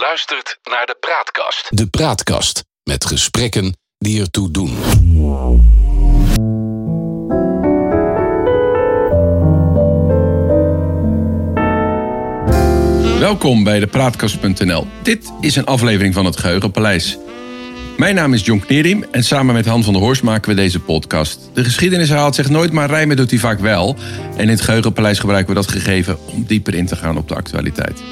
luistert naar de Praatkast. De Praatkast met gesprekken die ertoe doen. Welkom bij de Praatkast.nl. Dit is een aflevering van het Geheugenpaleis. Mijn naam is John Knerim en samen met Han van der Horst maken we deze podcast. De geschiedenis herhaalt zich nooit, maar rijmen doet hij vaak wel. En in het Geheugenpaleis gebruiken we dat gegeven om dieper in te gaan op de actualiteit.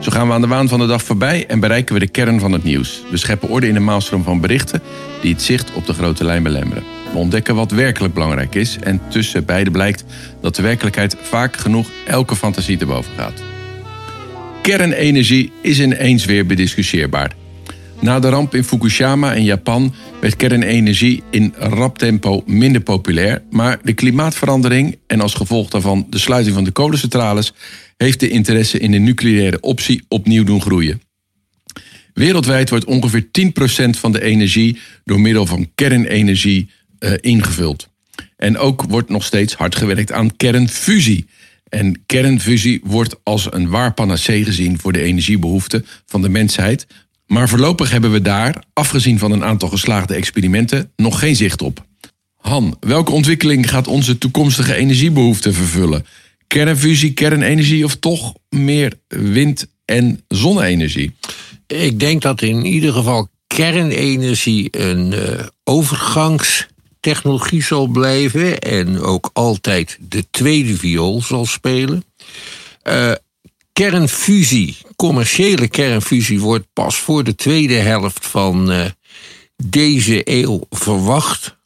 Zo gaan we aan de waan van de dag voorbij en bereiken we de kern van het nieuws. We scheppen orde in de maalstroom van berichten die het zicht op de grote lijn belemmeren. We ontdekken wat werkelijk belangrijk is en tussen beide blijkt dat de werkelijkheid vaak genoeg elke fantasie te boven gaat. Kernenergie is ineens weer bediscussieerbaar. Na de ramp in Fukushima in Japan werd kernenergie in rap tempo minder populair, maar de klimaatverandering en als gevolg daarvan de sluiting van de kolencentrales heeft de interesse in de nucleaire optie opnieuw doen groeien. Wereldwijd wordt ongeveer 10% van de energie door middel van kernenergie uh, ingevuld. En ook wordt nog steeds hard gewerkt aan kernfusie. En kernfusie wordt als een waar panacee gezien voor de energiebehoeften van de mensheid. Maar voorlopig hebben we daar, afgezien van een aantal geslaagde experimenten, nog geen zicht op. Han, welke ontwikkeling gaat onze toekomstige energiebehoeften vervullen? Kernfusie, kernenergie of toch meer wind- en zonne-energie? Ik denk dat in ieder geval kernenergie een uh, overgangstechnologie zal blijven en ook altijd de tweede viool zal spelen. Uh, kernfusie, commerciële kernfusie, wordt pas voor de tweede helft van uh, deze eeuw verwacht.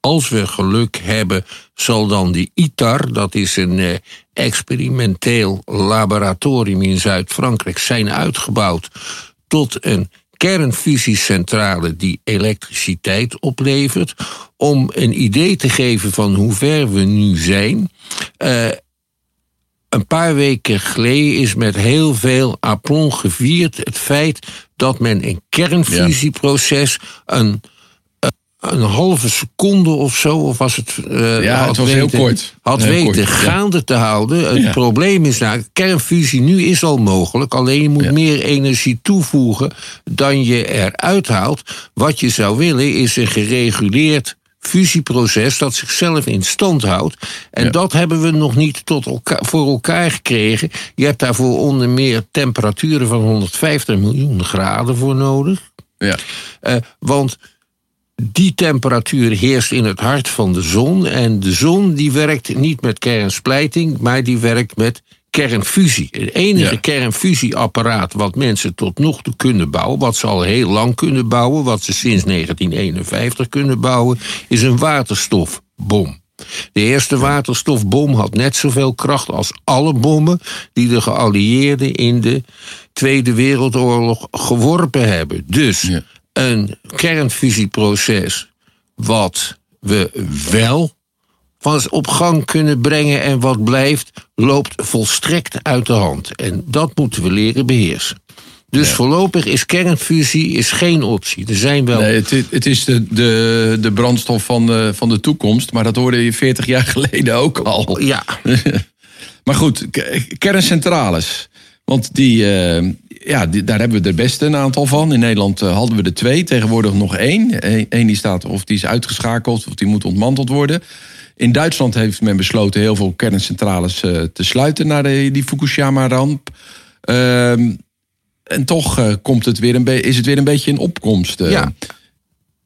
Als we geluk hebben, zal dan die ITAR, dat is een experimenteel laboratorium in Zuid-Frankrijk, zijn uitgebouwd tot een kernfusiecentrale die elektriciteit oplevert. Om een idee te geven van hoe ver we nu zijn. Uh, een paar weken geleden is met heel veel aplomb gevierd het feit dat men een kernfusieproces een een halve seconde of zo, of was het. Uh, ja, het was weten, heel kort. Had heel weten kort, gaande ja. te houden. Het Ja. probleem is nou, kernfusie nu is al mogelijk, alleen je moet Ja. meer energie toevoegen dan je eruit haalt. Wat je zou willen is een gereguleerd fusieproces dat zichzelf in stand houdt. En Ja. dat hebben we nog niet tot elkaar, voor elkaar gekregen. Je hebt daarvoor onder meer temperaturen van 150 miljoen graden voor nodig. Ja. Eh, want die temperatuur heerst in het hart van de zon. En de zon die werkt niet met kernsplijting, maar die werkt met kernfusie. Het enige Ja. kernfusieapparaat wat mensen tot nog toe kunnen bouwen, wat ze al heel lang kunnen bouwen, wat ze sinds 1951 kunnen bouwen, is een waterstofbom. De eerste waterstofbom had net zoveel kracht als alle bommen die de geallieerden in de Tweede Wereldoorlog geworpen hebben. Dus Ja. Een kernfusieproces wat we wel van op gang kunnen brengen en wat blijft, loopt volstrekt uit de hand. En dat moeten we leren beheersen. Dus voorlopig is kernfusie is geen optie. Er zijn wel. Nee, het, is- het is de, de, de brandstof van de, van de toekomst, maar dat hoorde je 40 jaar geleden ook al. Ja, Maar goed, kerncentrales. Want die, eh, ja, die, daar hebben we er best een aantal van. In Nederland eh, hadden we er twee, tegenwoordig nog één. Eén die staat of die is uitgeschakeld of die moet ontmanteld worden. In Duitsland heeft men besloten heel veel kerncentrales eh, te sluiten na de, die Fukushima-ramp. Ehm, en toch komt het weer een is het weer een beetje in opkomst. Ja.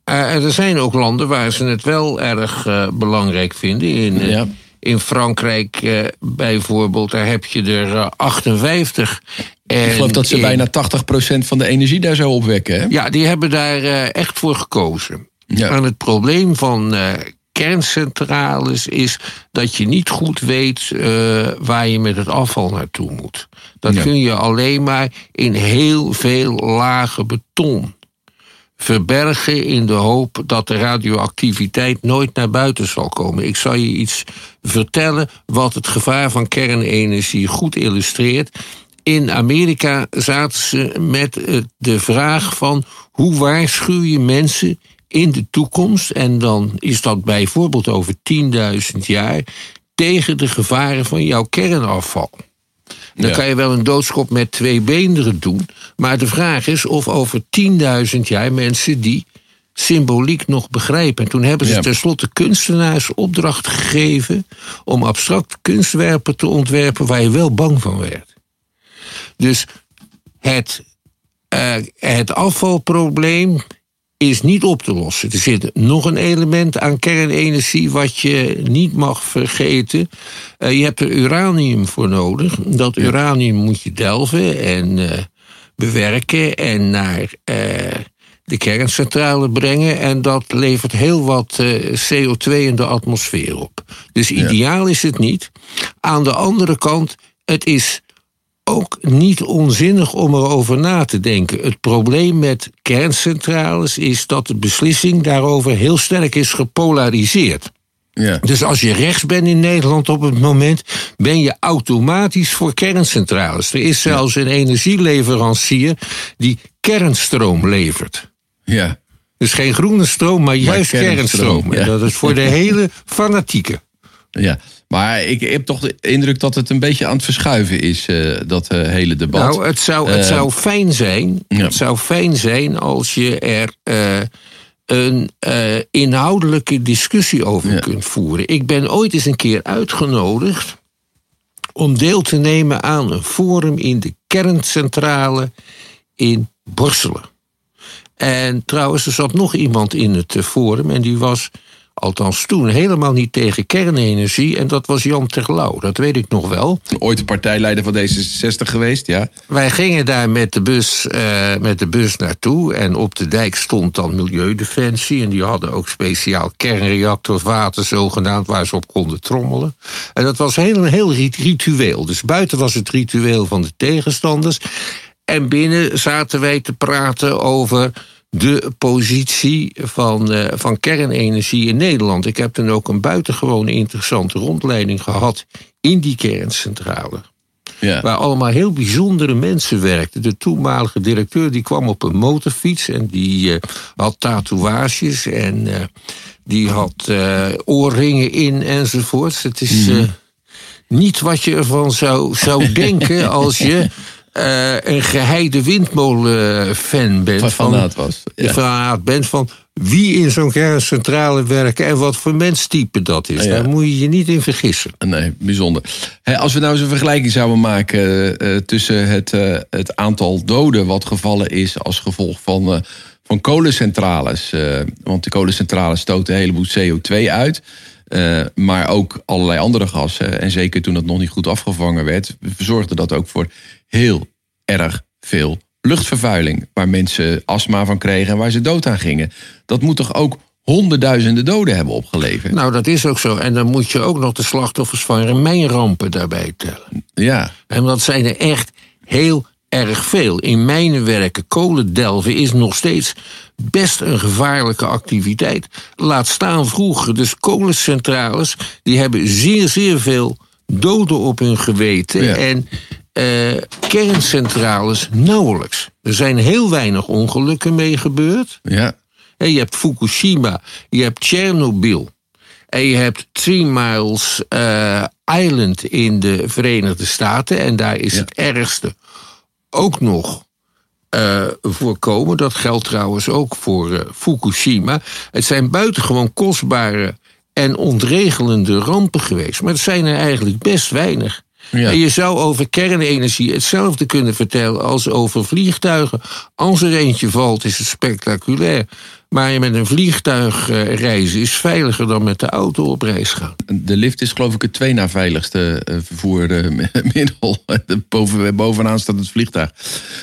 Er zijn ook landen waar ze het wel erg belangrijk vinden. In, Ja. In Frankrijk eh, bijvoorbeeld, daar heb je er eh, 58. En Ik geloof dat ze in- bijna 80% van de energie daar zo opwekken. Hè? Ja, die hebben daar eh, echt voor gekozen. Ja. En het probleem van eh, kerncentrales is dat je niet goed weet eh, waar je met het afval naartoe moet. Dat Ja. kun je alleen maar in heel veel lage beton verbergen in de hoop dat de radioactiviteit nooit naar buiten zal komen. Ik zal je iets vertellen wat het gevaar van kernenergie goed illustreert. In Amerika zaten ze met eh, de vraag van hoe waarschuw je mensen in de toekomst, en dan is dat bijvoorbeeld over 10.000 jaar, tegen de gevaren van jouw kernafval. Dan Ja. kan je wel een doodskop met twee beenderen doen. Maar de vraag is of over 10.000 jaar mensen die symboliek nog begrijpen. En toen hebben ze Ja. tenslotte kunstenaars opdracht gegeven om abstract kunstwerpen te ontwerpen waar je wel bang van werd. Dus het, eh, het afvalprobleem is niet op te lossen. Er zit nog een element aan kernenergie wat je niet mag vergeten. Eh, je hebt er uranium voor nodig. Dat uranium moet je delven en eh, bewerken en naar eh, de kerncentrale brengen. En dat levert heel wat eh, CO2 in de atmosfeer op. Dus ideaal is het niet. Aan de andere kant, het is ook niet onzinnig om erover na te denken. Het probleem met kerncentrales is dat de beslissing daarover heel sterk is gepolariseerd. Ja. Dus als je rechts bent in Nederland op het moment, ben je automatisch voor kerncentrales. Er is zelfs een energieleverancier die kernstroom levert. ja. Dus geen groene stroom, maar juist kernstroom, kernstroom. En dat is voor de hele fanatieke. Ja, maar ik heb toch de indruk dat het een beetje aan het verschuiven is, eh, dat eh, hele debat. Nou, het zou, het Eh, zou fijn zijn. ja. Het zou fijn zijn als je er een inhoudelijke discussie over Ja. kunt voeren. Ik ben ooit eens een keer uitgenodigd om deel te nemen aan een forum in de kerncentrale in Borselen. En trouwens, er zat nog iemand in het forum en die was, althans toen, helemaal niet tegen kernenergie. En dat was Jan Terlouw, dat weet ik nog wel. Ooit de partijleider van D66 geweest, ja. Wij gingen daar met de, bus, eh, met de bus naartoe. En op de dijk stond dan Milieudefensie. En die hadden ook speciaal kernreactorwater zogenaamd... waar ze op konden trommelen. En dat was heel, een heel rit- ritueel. Dus buiten was het ritueel van de tegenstanders. En binnen zaten wij te praten over de positie van, eh, van kernenergie in Nederland. Ik heb toen ook een buitengewoon interessante rondleiding gehad... in die kerncentrale ja. waar allemaal heel bijzondere mensen werkten. De toenmalige directeur die kwam op een motorfiets en die eh, had tatoeages en eh, die had oorringen in enzovoorts. Het is Mhm. niet wat je ervan zou, zou denken als je eh, een geheide windmolen-fan bent. Van fanaat was. Je Ja. fanaat bent van wie in zo'n kerncentrale werken en wat voor menstype dat is. Ja. Daar moet je je niet in vergissen. Nee, bijzonder. Als we nou eens een vergelijking zouden maken eh, tussen het, eh, het aantal doden wat gevallen is als gevolg van, eh, van kolencentrales. eh, want de kolencentrales stoten een heleboel CO2 uit. eh, maar ook allerlei andere gassen. En zeker toen dat nog niet goed afgevangen werd, zorgde dat ook voor heel erg veel luchtvervuiling. Waar mensen astma van kregen en waar ze dood aan gingen. Dat moet toch ook honderdduizenden doden hebben opgeleverd? Nou, dat is ook zo. En dan moet je ook nog de slachtoffers van mijnrampen daarbij tellen. Ja, En dat zijn er echt heel erg veel. In mijnenwerken, kolendelven is nog steeds best een gevaarlijke activiteit. Laat staan vroeger. Dus kolencentrales, die hebben zeer, zeer veel doden op hun geweten. Ja. En eh, kerncentrales nauwelijks. Er zijn heel weinig ongelukken mee gebeurd. ja. Hè, Je hebt Fukushima, je hebt Tsjernobyl. En je hebt Three Miles eh, Island in de Verenigde Staten. En daar is Ja. het ergste ook nog eh, voorkomen. Dat geldt trouwens ook voor Fukushima. Het zijn buitengewoon kostbare en ontregelende rampen geweest. Maar het zijn er eigenlijk best weinig. Ja. En je zou over kernenergie hetzelfde kunnen vertellen als over vliegtuigen. Als er eentje valt, is het spectaculair. Maar je met een vliegtuig eh, reizen is veiliger dan met de auto op reis gaan. De lift is geloof ik het twee na veiligste eh, vervoermiddel. De Boven, bovenaan staat het vliegtuig.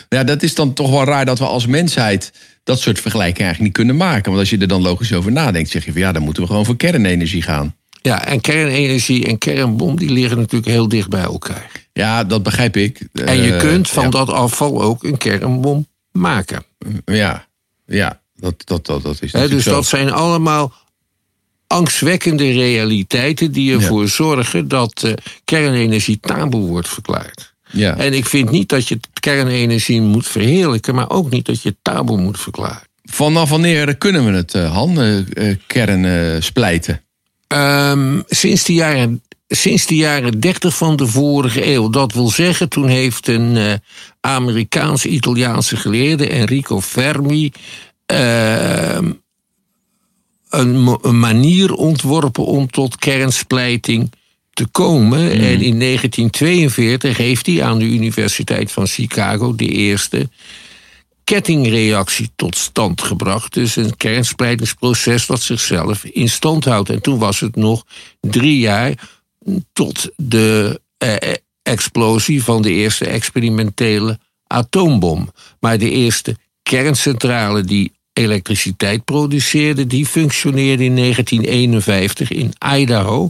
Ja, dat is dan toch wel raar dat we als mensheid dat soort vergelijkingen eigenlijk niet kunnen maken. Want als je er dan logisch over nadenkt, zeg je van ja, dan moeten we gewoon voor kernenergie gaan. Ja, en kernenergie en kernbom die liggen natuurlijk heel dicht bij elkaar. Ja, dat begrijp ik. En je Eh, kunt van ja, dat afval ook een kernbom maken. Ja, ja dat, dat, dat, dat is dus zo. dat zijn allemaal angstwekkende realiteiten die ervoor zorgen dat eh, kernenergie taboe wordt verklaard. Ja. En ik vind niet dat je kernenergie moet verheerlijken, maar ook niet dat je taboe moet verklaren. Vanaf wanneer kunnen we het, eh, Han, eh, eh, kern splijten? Ehm, sinds de jaren sinds de jaren 30 van de vorige eeuw. Dat wil zeggen, toen heeft een uh, Amerikaans-Italiaanse geleerde, Enrico Fermi, uh, een, een, manier ontworpen om tot kernsplijting te komen. En in 1942 heeft hij aan de Universiteit van Chicago de eerste kettingreactie tot stand gebracht. Dus een kernsplijtingsproces dat zichzelf in stand houdt. En toen was het nog drie jaar tot de eh, explosie van de eerste experimentele atoombom. Maar de eerste kerncentrale die elektriciteit produceerde, die functioneerde in 1951 in Idaho.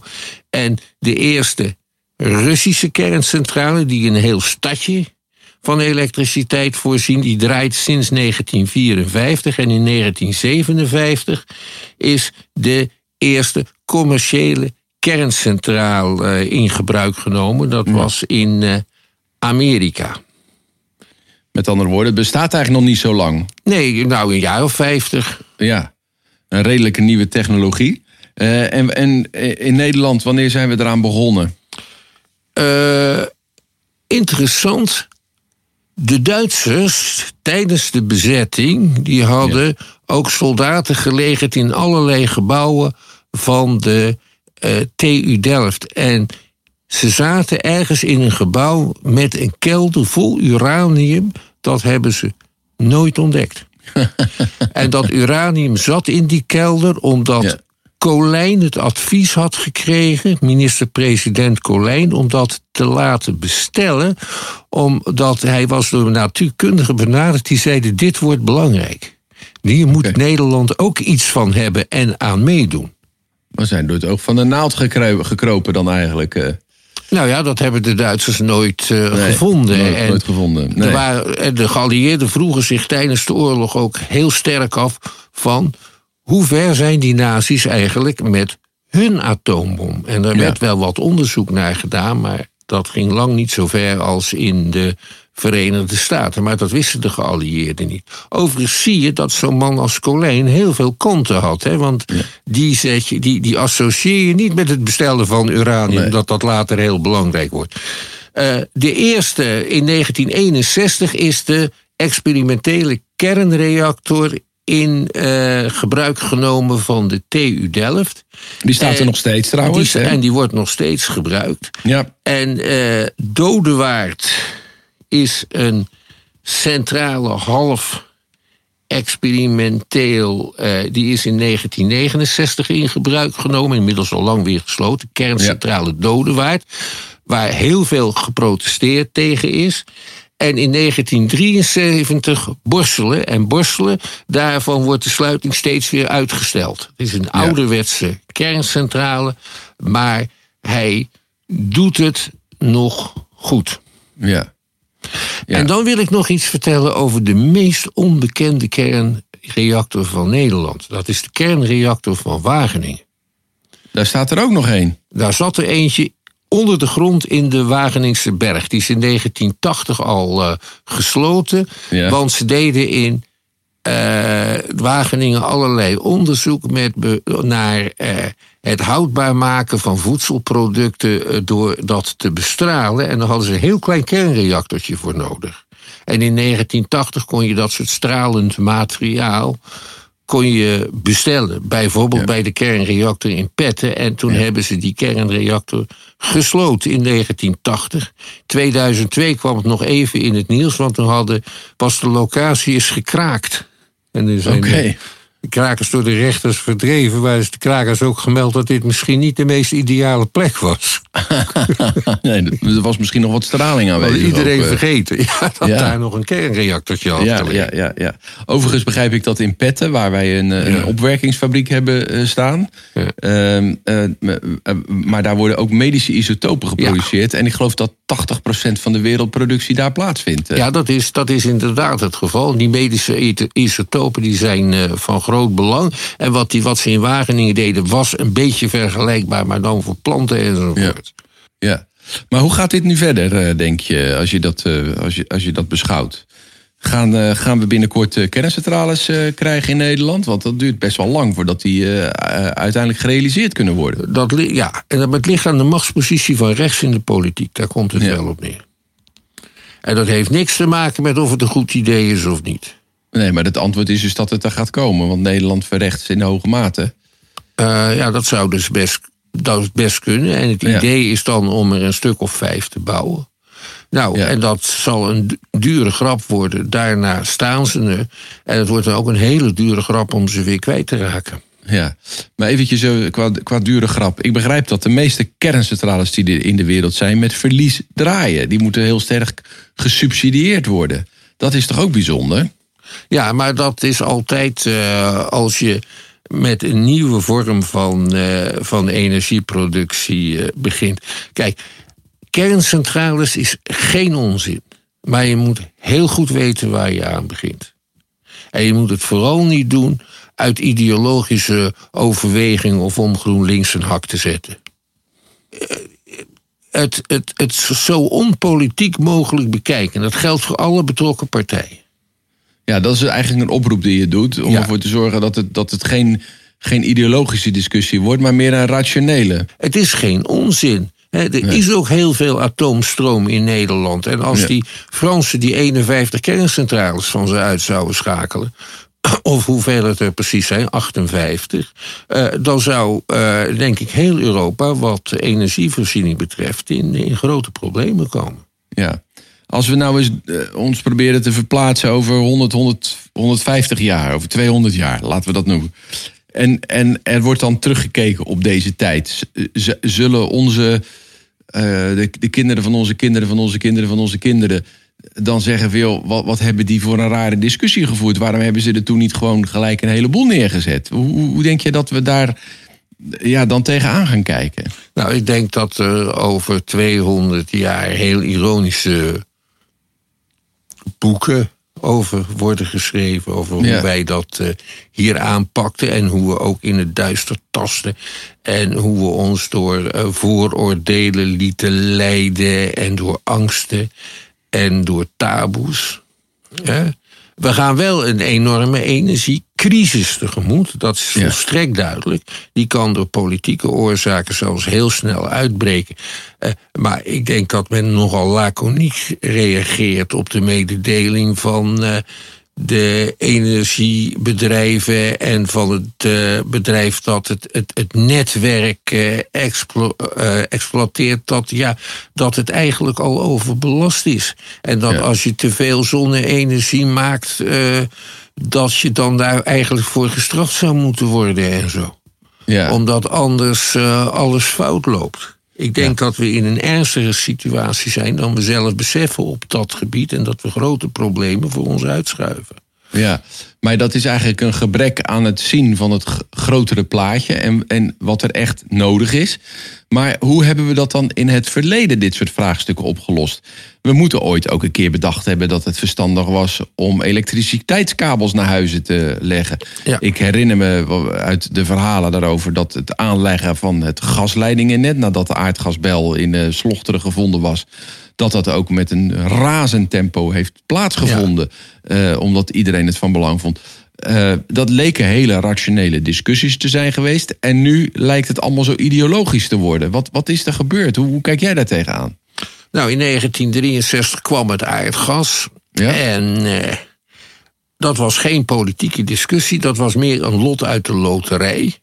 En de eerste Russische kerncentrale, die een heel stadje van elektriciteit voorzien. Die draait sinds 1954 en in 1957 is de eerste commerciële kerncentraal uh, in gebruik genomen. Dat was in uh, Amerika. Met andere woorden, het bestaat eigenlijk nog niet zo lang. Nee, nou een jaar of 50. Ja, een redelijke nieuwe technologie. Uh, en, en in Nederland, wanneer zijn we eraan begonnen? interessant de Duitsers tijdens de bezetting, die hadden ook soldaten gelegerd in allerlei gebouwen van de uh, eh, TU Delft. En ze zaten ergens in een gebouw met een kelder vol uranium. Dat hebben ze nooit ontdekt. en dat uranium zat in die kelder omdat Colijn het advies had gekregen, minister-president Colijn, om dat te laten bestellen. Omdat hij was door een natuurkundige benaderd die zeiden: dit wordt belangrijk. Hier moet Nederland ook iets van hebben en aan meedoen. We zijn door het oog van de naald gekropen dan eigenlijk. Uh... Nou ja, dat hebben de Duitsers nooit uh, gevonden. Nooit, en nooit gevonden. Nee. Waren, de geallieerden vroegen zich tijdens de oorlog ook heel sterk af van hoe ver zijn die naties eigenlijk met hun atoombom? En er werd wel wat onderzoek naar gedaan, maar dat ging lang niet zo ver als in de Verenigde Staten. Maar dat wisten de geallieerden niet. Overigens zie je dat zo'n man als Colijn heel veel konten had. Hè? Want die, zet je, die, die associeer je niet met het bestellen van uranium, dat dat later heel belangrijk wordt. Uh, de eerste in 1961 is de experimentele kernreactor in uh, gebruik genomen van de TU Delft. Die staat er nog steeds trouwens. Die, en die wordt nog steeds gebruikt. Ja. En uh, Dodewaard is een centrale half experimenteel. Uh, die is in 1969 in gebruik genomen, inmiddels al lang weer gesloten. Kerncentrale ja. Dodewaard, waar heel veel geprotesteerd tegen is. En in 1973 Borselen. En Borselen, daarvan wordt de sluiting steeds weer uitgesteld. Het is een ouderwetse kerncentrale, maar hij doet het nog goed. Ja. ja. En dan wil ik nog iets vertellen over de meest onbekende kernreactor van Nederland. Dat is de kernreactor van Wageningen. Daar staat er ook nog één. Daar zat er eentje onder de grond in de Wageningse berg. Die is in 1980 al uh, gesloten. Want ze deden in uh, Wageningen allerlei onderzoek met naar uh, het houdbaar maken van voedselproducten door dat te bestralen. En daar hadden ze een heel klein kernreactortje voor nodig. En in 1980 kon je dat soort stralend materiaal kon je bestellen. Bijvoorbeeld bij de kernreactor in Petten. En toen hebben ze die kernreactor gesloten in 1980. 2002 kwam het nog even in het nieuws, want toen hadden, was de locatie is gekraakt. En er zijn okay de krakers door de rechters verdreven, waar is de krakers ook gemeld dat dit misschien niet de meest ideale plek was. nee, er was misschien nog wat straling aanwezig. Dat iedereen ook, eh. vergeten ja, dat daar nog een kernreactortje had. Ja, ja, ja, ja. Overigens begrijp ik dat in Petten, waar wij een, eh, een opwerkingsfabriek hebben eh, staan. Uh, maar daar worden ook medische isotopen geproduceerd. En ik geloof dat 80% van de wereldproductie daar plaatsvindt. Ja, dat is, dat is inderdaad het geval. Die medische isotopen die zijn van groot belang. En wat, die, wat ze in Wageningen deden was een beetje vergelijkbaar, maar dan voor planten enzovoort. Ja. ja. Maar hoe gaat dit nu verder, eh, denk je, als je dat, eh, als je, als je dat beschouwt? Gaan, eh, gaan we binnenkort eh, kerncentrales eh, krijgen in Nederland? Want dat duurt best wel lang voordat die uiteindelijk gerealiseerd kunnen worden. Dat, ja, en dat het ligt aan de machtspositie van rechts in de politiek. Daar komt het Ja. wel op neer. En dat heeft niks te maken met of het een goed idee is of niet. Nee, maar het antwoord is dus dat het er gaat komen. Want Nederland verrechts in hoge mate. Ja, dat zou dus best, dat best kunnen. En het Ja. idee is dan om er een stuk of vijf te bouwen. Nou, Ja. en dat zal een du- dure grap worden. Daarna staan ze er. En het wordt dan ook een hele dure grap om ze weer kwijt te raken. Ja, maar eventjes zo qua, qua dure grap. Ik begrijp dat de meeste kerncentrales die er in de wereld zijn met verlies draaien. Die moeten heel sterk gesubsidieerd worden. Dat is toch ook bijzonder? Ja, maar dat is altijd eh, als je met een nieuwe vorm van, eh, van energieproductie eh, begint. Kijk, kerncentrales is geen onzin. Maar je moet heel goed weten waar je aan begint. En je moet het vooral niet doen uit ideologische overweging of om GroenLinks een hak te zetten. Eh, Het, het, het zo onpolitiek mogelijk bekijken. Dat geldt voor alle betrokken partijen. Ja, dat is eigenlijk een oproep die je doet. Om Ja. ervoor te zorgen dat het, dat het geen, geen ideologische discussie wordt, maar meer een rationele. Het is geen onzin. Er is ook heel veel atoomstroom in Nederland. En als Ja. die Fransen die 51 kerncentrales van ze uit zouden schakelen. Of hoeveel het er precies zijn, 58. eh, dan zou, eh, denk ik, heel Europa, wat energievoorziening betreft, in, in grote problemen komen. Ja. Als we nou eens eh, ons proberen te verplaatsen over 100, 100, 150 jaar, over 200 jaar, laten we dat noemen. En, en er wordt dan teruggekeken op deze tijd. Zullen onze, eh, de, de kinderen van onze kinderen, van onze kinderen, van onze kinderen, dan zeggen veel, wat, wat hebben die voor een rare discussie gevoerd? Waarom hebben ze er toen niet gewoon gelijk een heleboel neergezet? Hoe, hoe hoe denk je dat we daar ja, dan tegenaan gaan kijken? Nou, ik denk dat er over 200 jaar heel ironische boeken over worden geschreven. Over hoe Ja. wij dat eh, hier aanpakten. En hoe we ook in het duister tasten. En hoe we ons door eh, vooroordelen lieten leiden. En door angsten. En door taboes. Hè? We gaan wel een enorme energiecrisis tegemoet. Dat is Ja. volstrekt duidelijk. Die kan door politieke oorzaken zelfs heel snel uitbreken. Eh, maar ik denk dat men nogal laconiek reageert op de mededeling van eh, de energiebedrijven en van het eh, bedrijf dat het, het, het netwerk explo- eh, exploiteert, dat, ja, dat het eigenlijk al overbelast is. En dat Ja. als je te veel zonne-energie maakt, dat je dan daar eigenlijk voor gestraft zou moeten worden en zo Ja. omdat anders alles fout loopt. Ik denk dat we in een ernstige situatie zijn dan we zelf beseffen op dat gebied en dat we grote problemen voor ons uitschuiven. Ja, maar dat is eigenlijk een gebrek aan het zien van het grotere plaatje en, en wat er echt nodig is. Maar hoe hebben we dat dan in het verleden, dit soort vraagstukken, opgelost? We moeten ooit ook een keer bedacht hebben dat het verstandig was om elektriciteitskabels naar huizen te leggen. Ja. Ik herinner me uit de verhalen daarover dat het aanleggen van het gasleidingennet, nadat de aardgasbel in Slochteren gevonden was, dat dat ook met een razend tempo heeft plaatsgevonden. eh, omdat iedereen het van belang vond. Eh, dat leken hele rationele discussies te zijn geweest. En nu lijkt het allemaal zo ideologisch te worden. Wat, wat is er gebeurd? Hoe, hoe kijk jij daar tegenaan? Nou, in 1963 kwam het aardgas. Ja. En eh, dat was geen politieke discussie, dat was meer een lot uit de loterij.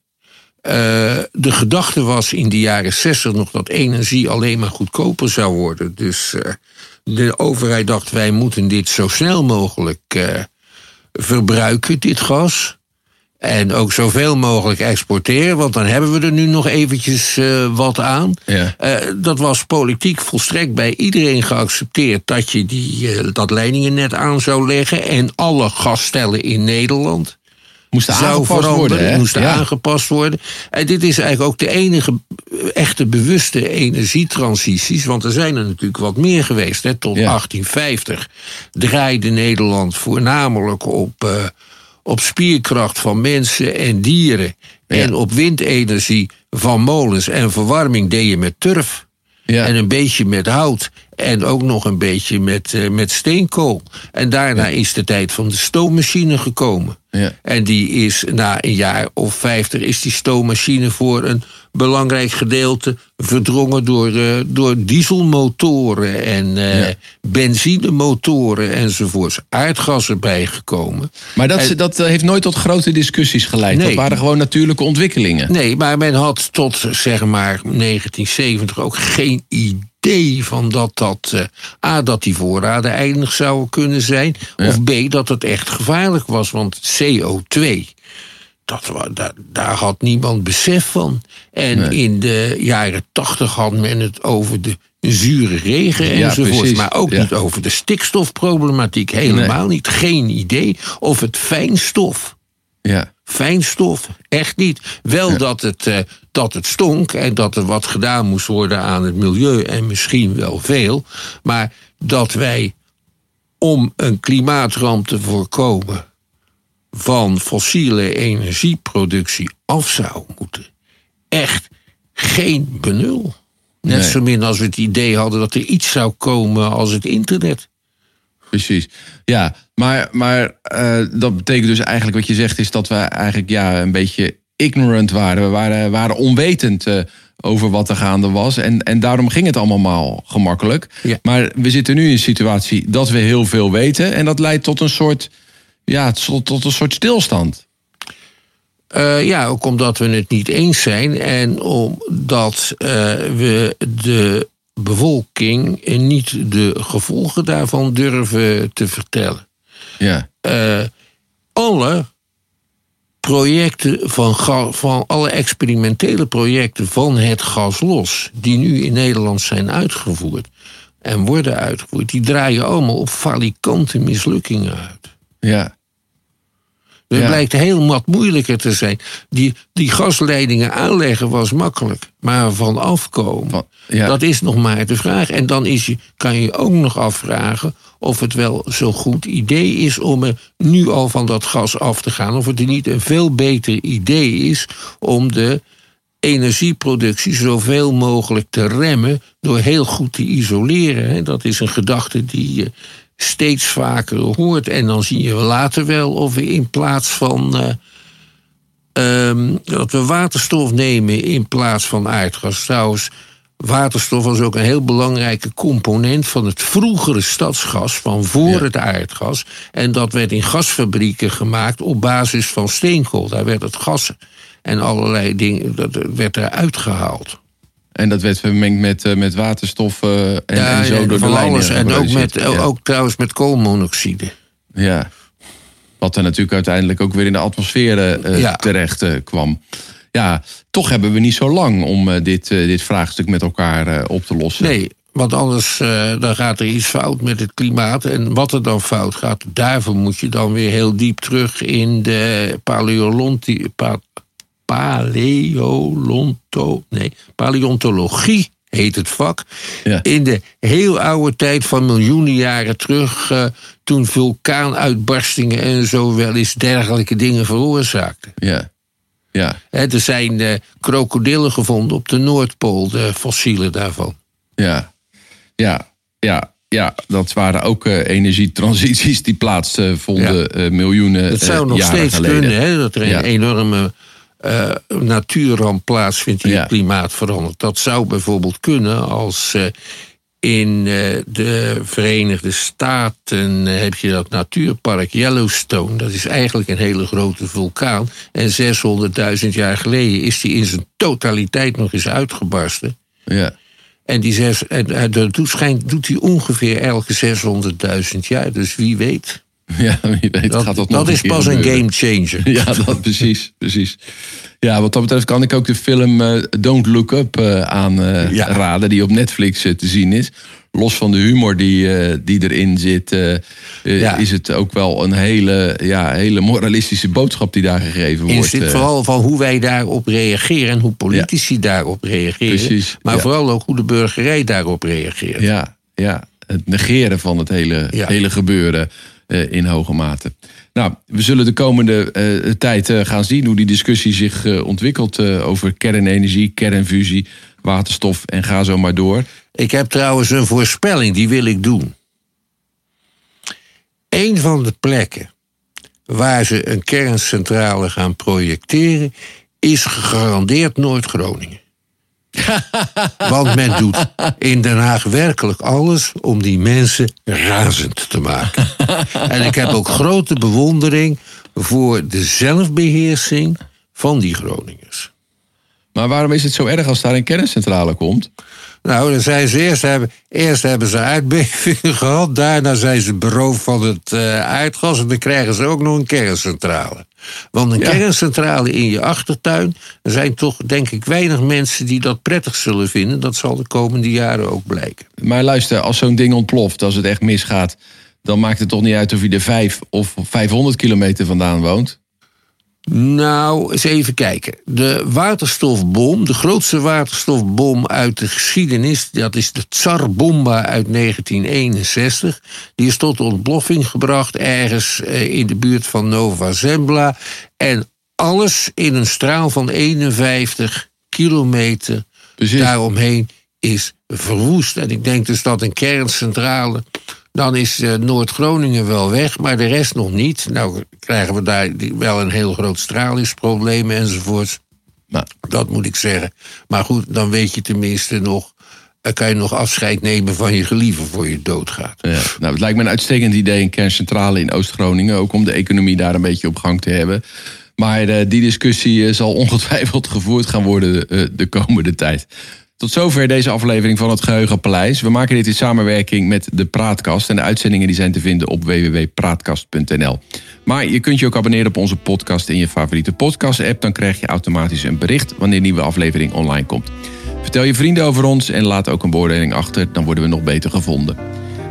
Eh, de gedachte was in de jaren 60 nog dat energie alleen maar goedkoper zou worden. Dus eh, de overheid dacht, wij moeten dit zo snel mogelijk eh, verbruiken, dit gas. En ook zoveel mogelijk exporteren, want dan hebben we er nu nog eventjes wat aan. Ja. Dat was politiek volstrekt bij iedereen geaccepteerd dat je die, dat leidingennet aan zou leggen. En alle gasstellen in Nederland Moest zou aangepast worden, hè? moesten Ja. aangepast worden. En dit is eigenlijk ook de enige echte bewuste energietransities. Want er zijn er natuurlijk wat meer geweest. Hè. Tot Ja. 1850 draaide Nederland voornamelijk op, eh, op spierkracht van mensen en dieren. En op windenergie van molens. En verwarming deed je met turf. En een beetje met hout. En ook nog een beetje met, eh, met steenkool. En daarna is de tijd van de stoommachine gekomen. Ja. En die is na een jaar of vijftig is die stoommachine voor een belangrijk gedeelte verdrongen door, eh, door dieselmotoren en eh, Ja. benzinemotoren enzovoorts. Aardgas erbij gekomen. Maar dat, En- dat heeft nooit tot grote discussies geleid. Nee. Dat waren gewoon natuurlijke ontwikkelingen. Nee, maar men had tot zeg maar 1970 ook geen idee van dat dat. eh, A, dat die voorraden eindig zouden kunnen zijn. Of B, dat het echt gevaarlijk was. Want CO2. Dat, daar, daar had niemand besef van. En Nee. in de jaren tachtig had men het over de zure regen enzovoort. Maar ook ja. niet over de stikstofproblematiek. Helemaal niet. Geen idee. Of het fijnstof. Ja. Fijnstof, echt niet. Wel dat, het, eh, dat het stonk en dat er wat gedaan moest worden aan het milieu en misschien wel veel. Maar dat wij om een klimaatramp te voorkomen van fossiele energieproductie af zouden moeten. Echt geen benul. Net Nee. zo min als we het idee hadden dat er iets zou komen als het internet. Precies. Ja, maar, maar eh, dat betekent dus eigenlijk wat je zegt is dat we eigenlijk ja, een beetje ignorant waren. We waren, waren onwetend eh, over wat er gaande was. En, en daarom ging het allemaal gemakkelijk. Ja. Maar we zitten nu in een situatie dat we heel veel weten. En dat leidt tot een soort, ja, tot, tot een soort stilstand. Eh, ja, ook omdat we het niet eens zijn en omdat eh, we de bevolking niet de gevolgen daarvan durven te vertellen. Ja, Eh, alle projecten van, van alle experimentele projecten van het gas los, die nu in Nederland zijn uitgevoerd en worden uitgevoerd, die draaien allemaal op falikante mislukkingen uit. ja, Het Ja. blijkt heel wat moeilijker te zijn. Die, die gasleidingen aanleggen was makkelijk. Maar van afkomen, Van- ja. dat is nog maar de vraag. En dan is je, kan je ook nog afvragen of het wel zo'n goed idee is om er nu al van dat gas af te gaan. Of het niet een veel beter idee is om de energieproductie zoveel mogelijk te remmen door heel goed te isoleren. Dat is een gedachte die je steeds vaker hoort. En dan zie je later wel of we in plaats van. eh, ehm, dat we waterstof nemen in plaats van aardgas. Trouwens, waterstof was ook een heel belangrijke component van het vroegere stadsgas, van voor Ja. het aardgas. En dat werd in gasfabrieken gemaakt op basis van steenkool. Daar werd het gas en allerlei dingen, dat werd eruit gehaald. En dat werd vermengd met, eh, met waterstof en, en zo door de alles. En ook, met, Ja. ook trouwens met koolmonoxide. Ja. Wat er natuurlijk uiteindelijk ook weer in de atmosfeer Ja. terecht kwam. Ja, toch hebben we niet zo lang om dit, dit vraagstuk met elkaar op te lossen. Nee, want anders dan gaat er iets fout met het klimaat. En wat er dan fout gaat, daarvoor moet je dan weer heel diep terug in de paleolonti, pa, paleolonto, nee, paleontologie heet het vak. Ja. In de heel oude tijd van miljoenen jaren terug, eh, toen vulkaanuitbarstingen en zo wel eens dergelijke dingen veroorzaakten. Ja. Ja. Er zijn eh, krokodillen gevonden op de Noordpool, de fossielen daarvan. Ja. Ja. Ja. Ja, dat waren ook eh, energietransities die plaatsvonden Ja. miljoenen Het zou nog jaren steeds geleden. kunnen, hè, dat er een Ja. enorme eh, natuurramp plaatsvindt die Ja. het klimaat verandert. Dat zou bijvoorbeeld kunnen als eh, in eh, de Verenigde Staten heb je dat natuurpark Yellowstone. Dat is eigenlijk een hele grote vulkaan. En 600.000 jaar geleden is die in zijn totaliteit nog eens uitgebarsten. Ja. En die zes, en, en dat doet, schijnt, doet hij ongeveer elke 600.000 jaar. Dus wie weet. Ja, wie weet Dat, gaat dat, dat, nog is pas een game changer. Ja, dat precies, precies. Ja, wat dat betreft kan ik ook de film eh, Don't Look Up eh, aanraden, Ja. raden die op Netflix eh, te zien is. Los van de humor die, eh, die erin zit, eh, eh, Ja. is het ook wel een hele, ja, hele moralistische boodschap die daar gegeven wordt. Is dit eh. vooral van hoe wij daarop reageren en hoe politici daarop reageren. Precies, maar vooral ook hoe de burgerij daarop reageert. Ja, ja, het negeren van het hele, hele gebeuren eh, in hoge mate. Nou, we zullen de komende eh, tijd eh, gaan zien hoe die discussie zich ontwikkelt over kernenergie, kernfusie, waterstof en ga zo maar door. Ik heb trouwens een voorspelling, die wil ik doen. Een van de plekken waar ze een kerncentrale gaan projecteren, is gegarandeerd Noord-Groningen. Want men doet in Den Haag werkelijk alles om die mensen razend te maken. En ik heb ook grote bewondering voor de zelfbeheersing van die Groningers. Maar waarom is het zo erg als daar een kerncentrale komt? Nou, dan zijn ze eerst, hebben, eerst hebben ze aardbevingen gehad. Daarna zijn ze beroofd van het uh, aardgas. En dan krijgen ze ook nog een kerncentrale. Want een kerncentrale in je achtertuin. Er zijn toch, denk ik, weinig mensen die dat prettig zullen vinden. Dat zal de komende jaren ook blijken. Maar luister, als zo'n ding ontploft, als het echt misgaat. dan maakt het toch niet uit of je er vijf of 500 kilometer vandaan woont? Nou, eens even kijken. De waterstofbom, de grootste waterstofbom uit de geschiedenis, dat is de Tsar-bomba uit 1961. Die is tot ontploffing gebracht ergens eh, in de buurt van Nova Zembla. En alles in een straal van 51 kilometer daaromheen is verwoest. En ik denk dus dat een kerncentrale dan is uh, Noord-Groningen wel weg, maar de rest nog niet. Nou krijgen we daar wel een heel groot stralingsprobleem enzovoort. Nou, dat moet ik zeggen. Maar goed, dan weet je tenminste nog. Dan kan je nog afscheid nemen van je geliefde voor je doodgaat. Ja, nou, het lijkt me een uitstekend idee, een kerncentrale in Oost-Groningen. Ook om de economie daar een beetje op gang te hebben. Maar uh, die discussie uh, zal ongetwijfeld gevoerd gaan worden de komende tijd. Tot zover deze aflevering van het Geheugenpaleis. We maken dit in samenwerking met de Praatkast. En de uitzendingen die zijn te vinden op www.praatkast.nl. Maar je kunt je ook abonneren op onze podcast in je favoriete podcast-app. Dan krijg je automatisch een bericht wanneer een nieuwe aflevering online komt. Vertel je vrienden over ons en laat ook een beoordeling achter. Dan worden we nog beter gevonden.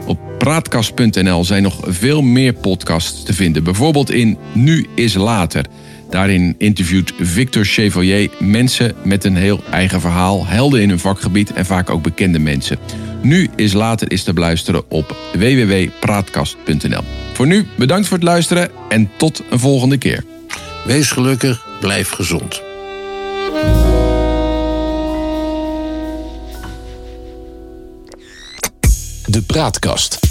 Op praatkast.nl zijn nog veel meer podcasts te vinden. Bijvoorbeeld in Nu is Later... Daarin interviewt Victor Chevalier mensen met een heel eigen verhaal, helden in hun vakgebied en vaak ook bekende mensen. Nu is later is te beluisteren op www.praatkast.nl. Voor nu bedankt voor het luisteren en tot een volgende keer. Wees gelukkig, blijf gezond. De Praatkast.